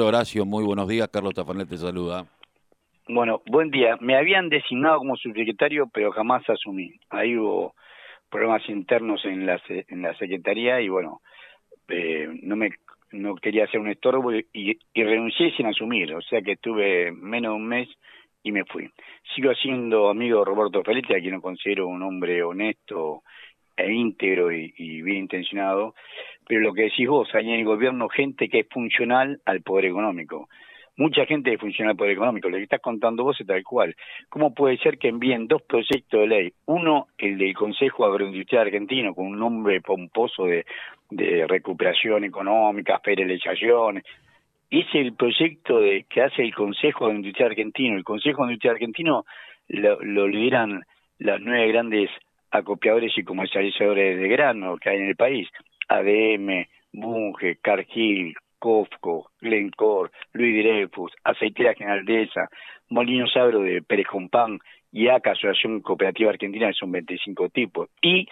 Horacio, muy buenos días. Carlos Tafanel te saluda. Bueno, buen día. Me habían designado como subsecretario, pero jamás asumí. Ahí hubo problemas internos en la, en la secretaría y bueno, eh, no me no quería hacer un estorbo y, renuncié sin asumir. O sea que estuve menos de un mes y me fui. Sigo siendo amigo de Roberto Felice, a quien lo considero un hombre honesto e íntegro y bien intencionado pero lo que decís vos, hay en el gobierno gente que es funcional al poder económico. Mucha gente es funcional al poder económico. Lo que estás contando vos es tal cual. ¿Cómo puede ser que envíen dos proyectos de ley? Uno, el del Consejo Agroindustrial Argentino, con un nombre pomposo de, recuperación económica, federalización. Es el proyecto de, que hace el Consejo Agroindustrial Argentino. El Consejo Agroindustrial Argentino lo, lo lideran las nueve grandes acopiadores y comercializadores de grano que hay en el país. ADM, Bunge, Cargill, Cofco, Glencore, Luis Dreyfus, Aceitera Generaldesa, Molinos Agro de Pérez Compán y ACA, Asociación Cooperativa Argentina, que son 25 tipos. Y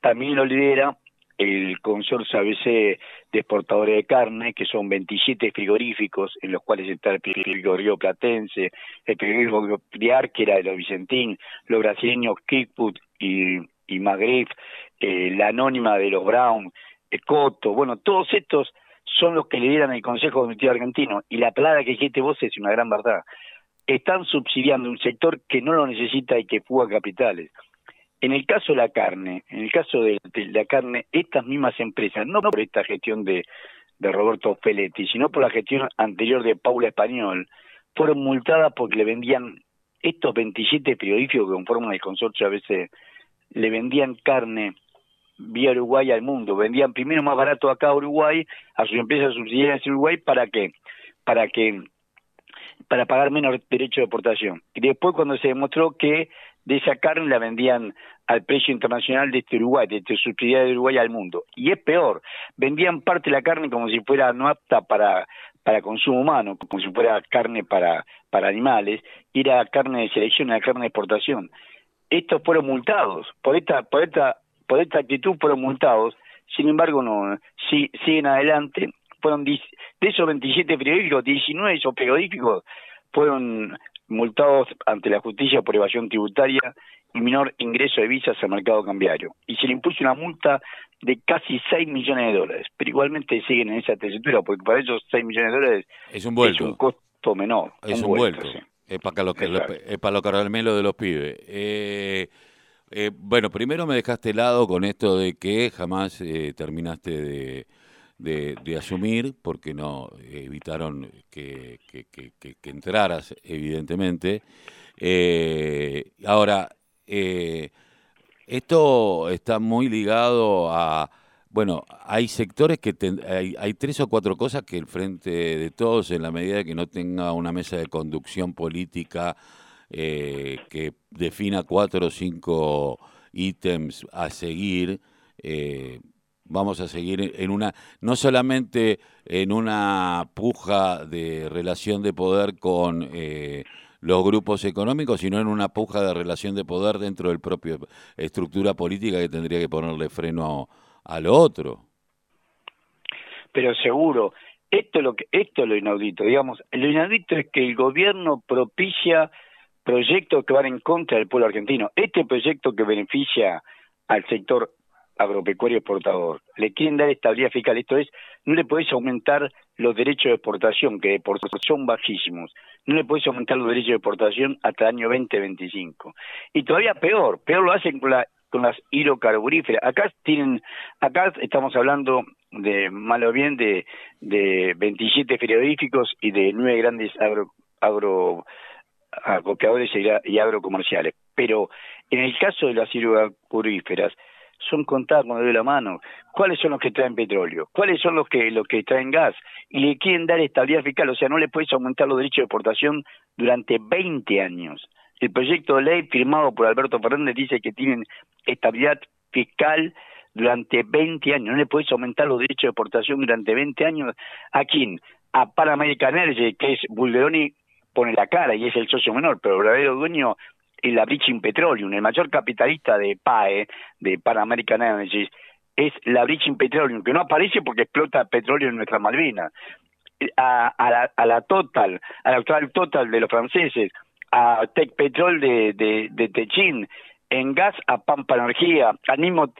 también lo lidera el consorcio ABC de exportadores de carne, que son 27 frigoríficos, en los cuales está el frigorífico Platense, el frigorífico Priar, que era de los Vicentín, los brasileños Kickput y, y Magrif, eh, la anónima de los Brown, Coto, bueno, todos estos son los que lideran el Consejo Comunitario Argentino y la palabra que dijiste vos es una gran verdad. Están subsidiando un sector que no lo necesita y que fuga capitales. En el caso de la carne, en el caso de, la carne, estas mismas empresas, no por esta gestión de, de Roberto Feletti, sino por la gestión anterior de Paula Español, fueron multadas porque le vendían estos 27 periodíficos que conforman el consorcio a veces, le vendían carne vía Uruguay al mundo. Vendían primero más barato acá a Uruguay, a sus empresas subsidiarias en Uruguay, ¿para qué? Para que para pagar menos derecho de exportación. Y después cuando se demostró que de esa carne la vendían al precio internacional de este Uruguay, de este subsidiario de Uruguay al mundo. Y es peor, vendían parte de la carne como si fuera no apta para, para consumo humano, como si fuera carne para, para animales, y era carne de selección, era carne de exportación. Estos fueron multados por esta, por esta por esta actitud fueron multados, sin embargo no si, siguen adelante, fueron de esos 27 periodíficos, 19 de esos periodíficos fueron multados ante la justicia por evasión tributaria y menor ingreso de visas al mercado cambiario. Y se le impuso una multa de casi 6 millones de dólares, pero igualmente siguen en esa tesitura, porque para ellos 6 millones de dólares es un, vuelto. es un costo menor. Es un, vuelto. Es para, lo que, es para los caramelos de los pibes. Eh, eh, bueno, primero me dejaste helado con esto de que jamás eh, terminaste de, de, asumir, porque no evitaron que, que, entraras, evidentemente. Eh, ahora, esto está muy ligado a... Bueno, hay sectores que hay, hay, tres o cuatro cosas que el frente de todos, en la medida de que no tenga una mesa de conducción política eh, que defina cuatro o cinco ítems a seguir, eh, vamos a seguir en una, no solamente en una puja de relación de poder con eh, los grupos económicos, sino en una puja de relación de poder dentro del propio estructura política que tendría que ponerle freno a, lo otro. Pero seguro, esto es lo que esto es lo inaudito, digamos, lo inaudito es que el gobierno propicia proyectos que van en contra del pueblo argentino. Este proyecto que beneficia al sector agropecuario exportador, le quieren dar estabilidad fiscal, esto es, no le podés aumentar los derechos de exportación, que por son bajísimos, no le podés aumentar los derechos de exportación hasta el año 2025. Y todavía peor, peor lo hacen con, la, con las hidrocarburíferas. Acá tienen, acá estamos hablando de, malo bien, de, de 27 periodíficos y de nueve grandes agro, agro acopiadores y agrocomerciales. Pero en el caso de las hidrocarburíferas, son contadas con de la mano. ¿Cuáles son los que traen petróleo? ¿Cuáles son los que los que traen gas? Y le quieren dar estabilidad fiscal, o sea, no le puedes aumentar los derechos de exportación durante 20 años. El proyecto de ley firmado por Alberto Fernández dice que tienen estabilidad fiscal durante 20 años. No le puedes aumentar los derechos de exportación durante 20 años. ¿A quién? A Pan American Energy, que es Bulderoni pone la cara y es el socio menor, pero el verdadero dueño es la Bridging Petroleum, el mayor capitalista de PAE, de Pan American Energy, es la Bridging Petroleum, que no aparece porque explota petróleo en nuestra Malvinas. a, la, Total, a la actual Total de los franceses, a Tech Petrol de, de, de en gas a Pampa Energía, al mismo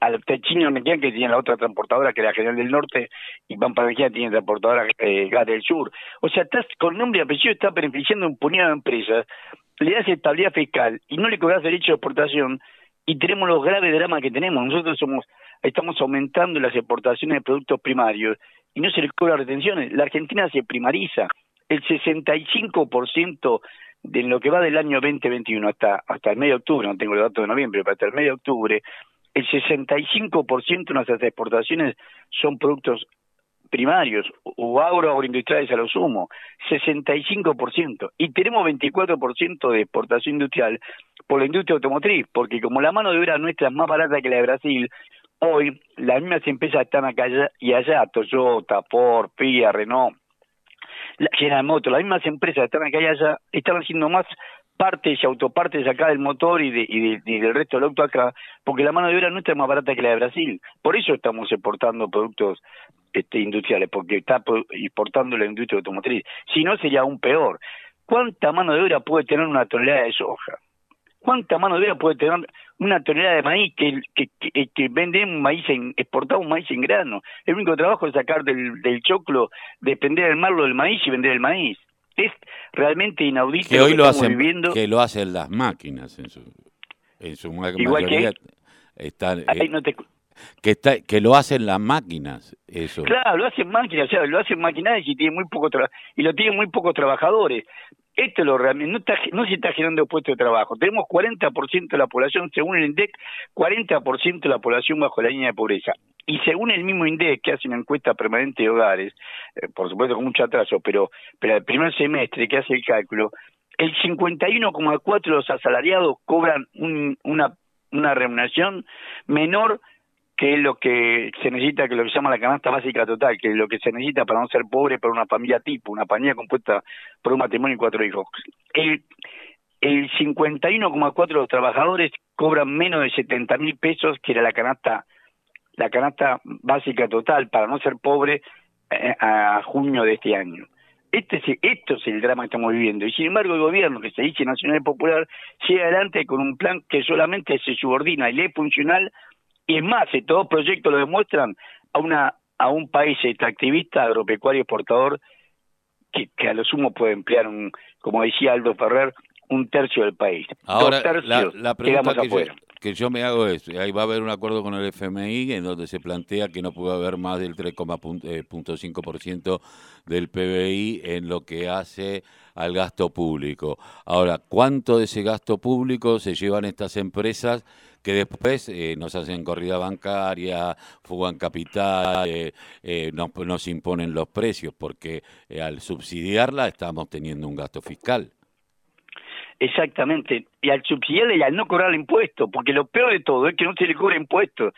al Techino Energía que tiene la otra transportadora que es la General del Norte y Pampa Energía tiene transportadora eh, gas del sur. O sea, estás con nombre y apellido está beneficiando un puñado de empresas, le das estabilidad fiscal y no le cobras derecho de exportación y tenemos los graves dramas que tenemos. Nosotros somos estamos aumentando las exportaciones de productos primarios y no se les cobra retenciones. La Argentina se primariza. El 65% de lo que va del año 2021 hasta hasta el medio de octubre, no tengo el dato de noviembre, pero hasta el medio de octubre, el 65% de nuestras exportaciones son productos primarios o agro agroindustriales a lo sumo, 65%. Y tenemos 24% de exportación industrial por la industria automotriz, porque como la mano de obra nuestra es más barata que la de Brasil, hoy las mismas empresas están acá y allá, Toyota, Ford, Fiat, Renault, General Motors, las mismas empresas que están acá y allá, están haciendo más partes y autopartes acá del motor y, de, y, del resto del auto acá, porque la mano de obra nuestra es más barata que la de Brasil. Por eso estamos exportando productos este, industriales, porque está exportando la industria automotriz. Si no, sería aún peor. ¿Cuánta mano de obra puede tener una tonelada de soja? ¿Cuánta mano de obra puede tener una tonelada de maíz que, que, que, vende un maíz en, exportado un maíz en grano? El único trabajo es sacar del, del choclo, depender del marlo del maíz y vender el maíz. Es realmente inaudito que hoy lo, hacen, Que lo hacen las máquinas en su, en su mayoría. Que, están, eh, que, está, que lo hacen las máquinas, eso. Claro, lo hacen máquinas, o sea, lo hacen máquinas y tiene muy poco y lo tienen muy pocos trabajadores. Esto lo realmente no, está, no se está generando puestos de trabajo. Tenemos 40% de la población, según el INDEC, 40% de la población bajo la línea de pobreza. Y según el mismo INDEC, que hace una encuesta permanente de hogares, eh, por supuesto con mucho atraso, pero, pero el primer semestre que hace el cálculo, el 51,4 de los asalariados cobran una, una remuneración menor que es lo que se necesita, que lo que se llama la canasta básica total, que es lo que se necesita para no ser pobre para una familia tipo, una familia compuesta por un matrimonio y cuatro hijos. El, el 51,4 de los trabajadores cobran menos de 70 mil pesos, que era la canasta, la canasta básica total para no ser pobre eh, a junio de este año. Este es, esto es el drama que estamos viviendo. Y sin embargo, el gobierno, que se dice Nacional Popular, sigue adelante con un plan que solamente se subordina y es funcional y es más, si todos proyectos lo demuestran, a una a un país extractivista, agropecuario, exportador, que, que a lo sumo puede emplear, un, como decía Aldo Ferrer, un tercio del país. Ahora, la, pregunta que yo, que yo, me hago es, ahí va a haber un acuerdo con el FMI en donde se plantea que no puede haber más del 3,5% del PBI en lo que hace al gasto público. Ahora, ¿cuánto de ese gasto público se llevan estas empresas que después eh, nos hacen corrida bancaria, fugan capital, eh, eh, nos, imponen los precios, porque al subsidiarla estamos teniendo un gasto fiscal. Exactamente, y al subsidiarla y al no cobrar el impuesto, porque lo peor de todo es que no se le cobra impuestos.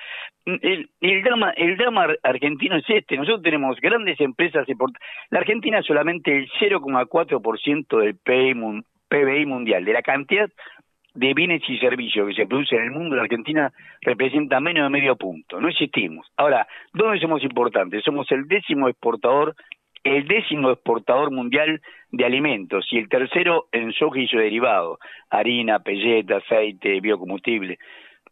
El, el, drama, argentino es este, nosotros tenemos grandes empresas, la Argentina solamente el 0,4% del PBI mundial, de la cantidad de bienes y servicios que se producen en el mundo, la Argentina representa menos de medio punto. No existimos. Ahora, ¿dónde somos importantes? Somos el décimo exportador, el décimo exportador mundial de alimentos y el tercero en soja y su derivado, harina, pelleta, aceite, biocombustible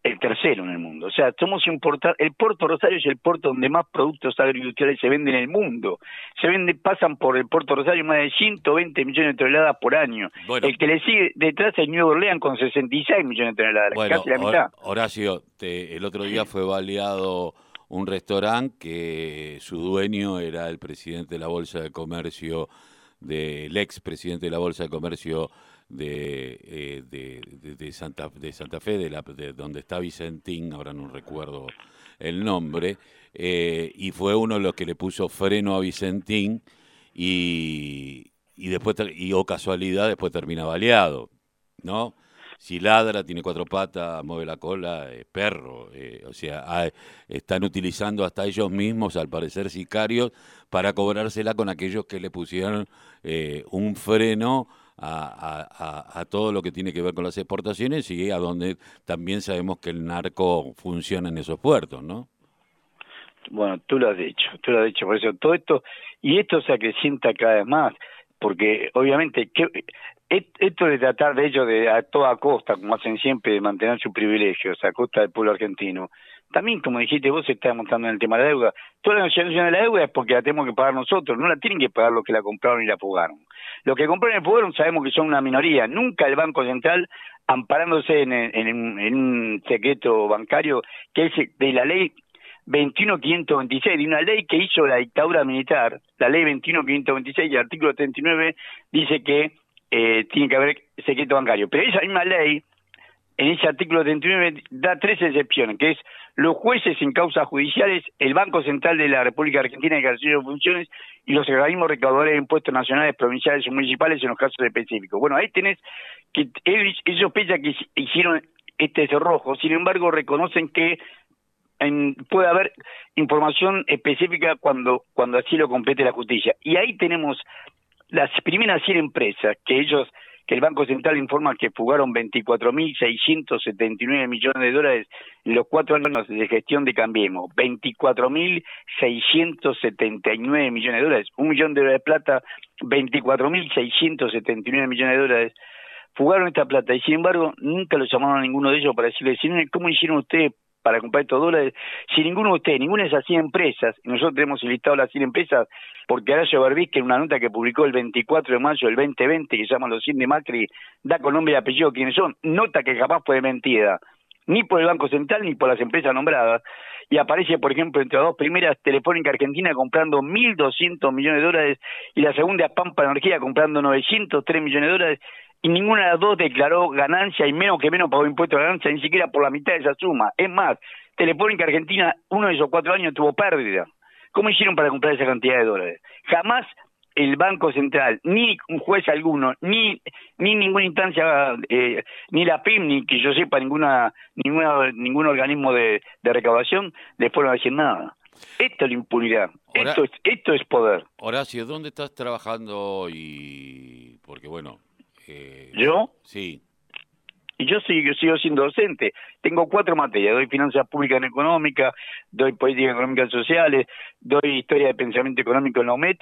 el tercero en el mundo. O sea, somos importar, el puerto Rosario es el puerto donde más productos agroindustriales se venden en el mundo. Se venden, pasan por el puerto Rosario más de 120 millones de toneladas por año. el que le sigue detrás es Nuevo Orleans con 66 millones de toneladas, casi la mitad. Horacio, el otro día fue baleado un restaurante que su dueño era el presidente de la Bolsa de Comercio, del ex presidente de la Bolsa de Comercio de, eh, de, de, Santa, de Santa Fe, de, la, de donde está Vicentín, ahora no recuerdo el nombre, eh, y fue uno de los que le puso freno a Vicentín y, y después, y o casualidad, después termina baleado, ¿no? Si ladra, tiene cuatro patas, mueve la cola, es perro. Eh, o sea, están utilizando hasta ellos mismos, al parecer sicarios, para cobrársela con aquellos que le pusieron un freno a, todo lo que tiene que ver con las exportaciones y a donde también sabemos que el narco funciona en esos puertos, ¿no? Bueno, tú lo has dicho, tú lo has dicho, por eso todo esto, y esto se acrecienta cada vez más, porque obviamente esto de tratar de ellos de a toda costa, como hacen siempre, de mantener sus privilegios a costa del pueblo argentino, también, como dijiste vos, se está montando en el tema de la deuda. Toda la negociación de la deuda es porque la tenemos que pagar nosotros, no la tienen que pagar los que la compraron y la pagaron. Los que compraron y la pagaron sabemos que son una minoría. Nunca el Banco Central, amparándose en, en un secreto bancario, que es de la ley 21.526, de una ley que hizo la dictadura militar, la ley 21.526, el artículo 39, dice que eh, tiene que haber secreto bancario. Pero esa misma ley, en ese artículo 39, da tres excepciones, que es los jueces en causas judiciales, el Banco Central de la República Argentina ejercicio de funciones y los organismos recaudadores de impuestos nacionales, provinciales o municipales en los casos específicos. Bueno, ahí tenés que ellos sospechan que hicieron este cerrojo, sin embargo reconocen que puede haber información específica cuando, cuando así lo compete la justicia. Y ahí tenemos las primeras 100 empresas que ellos, que el Banco Central informa que fugaron 24.679 millones de dólares en los cuatro años de gestión de Cambiemos. 24.679 millones de dólares. Un millón de dólares de plata, 24.679 millones de dólares fugaron esta plata y sin embargo nunca lo llamaron a ninguno de ellos para decirle, ¿cómo hicieron ustedes para comprar estos dólares, si ninguno de ustedes, ninguna de esas 100 empresas, nosotros tenemos listado las 100 empresas, porque Horacio que en una nota que publicó el 24 de mayo del 2020, que se llama Los 100 de Macri, da con nombre y apellido quiénes son, nota que jamás fue mentida, ni por el Banco Central ni por las empresas nombradas, y aparece, por ejemplo, entre las dos primeras, Telefónica Argentina comprando 1.200 millones de dólares y la segunda Pampa Energía comprando 903 millones de dólares y ninguna de las dos declaró ganancia y menos que menos pagó impuesto de ganancia, ni siquiera por la mitad de esa suma. Es más, Telefónica Argentina, uno de esos cuatro años tuvo pérdida. ¿Cómo hicieron para comprar esa cantidad de dólares? Jamás el Banco Central, ni un juez alguno, ni ni ninguna instancia, eh, ni la PIM, ni que yo sepa ninguna, ninguna ningún organismo de, recaudación le fueron a decir nada. Esto es la impunidad, esto es, esto es poder. Horacio, ¿dónde estás trabajando y porque bueno, eh, ¿Yo? Sí. Y yo sigo, sigo siendo docente. Tengo cuatro materias. Doy finanzas públicas en económica, doy política económica sociales, doy historia de pensamiento económico en la UMET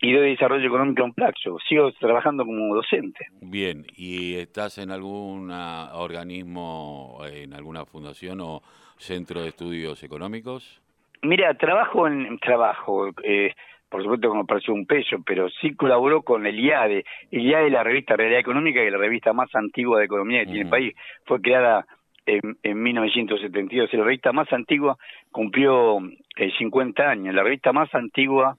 y doy desarrollo económico en Plaxo. Sigo trabajando como docente. Bien. ¿Y estás en algún organismo, en alguna fundación o centro de estudios económicos? Mira, trabajo en trabajo. Eh, por supuesto como pareció un peso, pero sí colaboró con el IADE. El IADE es la revista Realidad Económica, que es la revista más antigua de economía que tiene el país. Fue creada en, en 1972. La revista más antigua cumplió eh, 50 años. La revista más antigua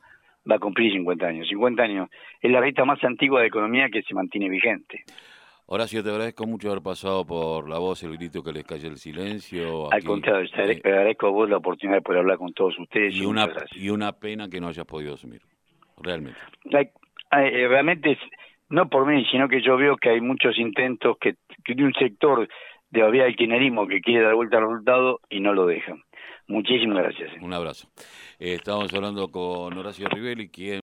va a cumplir 50 años. 50 años. Es la revista más antigua de economía que se mantiene vigente. Horacio, te agradezco mucho haber pasado por la voz, el grito que les calle el silencio. Al contrario, te eh, agradezco a vos la oportunidad de poder hablar con todos ustedes. Y, una, y una pena que no hayas podido asumir, realmente. Eh, realmente, no por mí, sino que yo veo que hay muchos intentos que, de un sector de la del kirchnerismo que quiere dar vuelta al resultado y no lo dejan. Muchísimas gracias. Un abrazo. Eh, estamos hablando con Horacio Rivelli, quien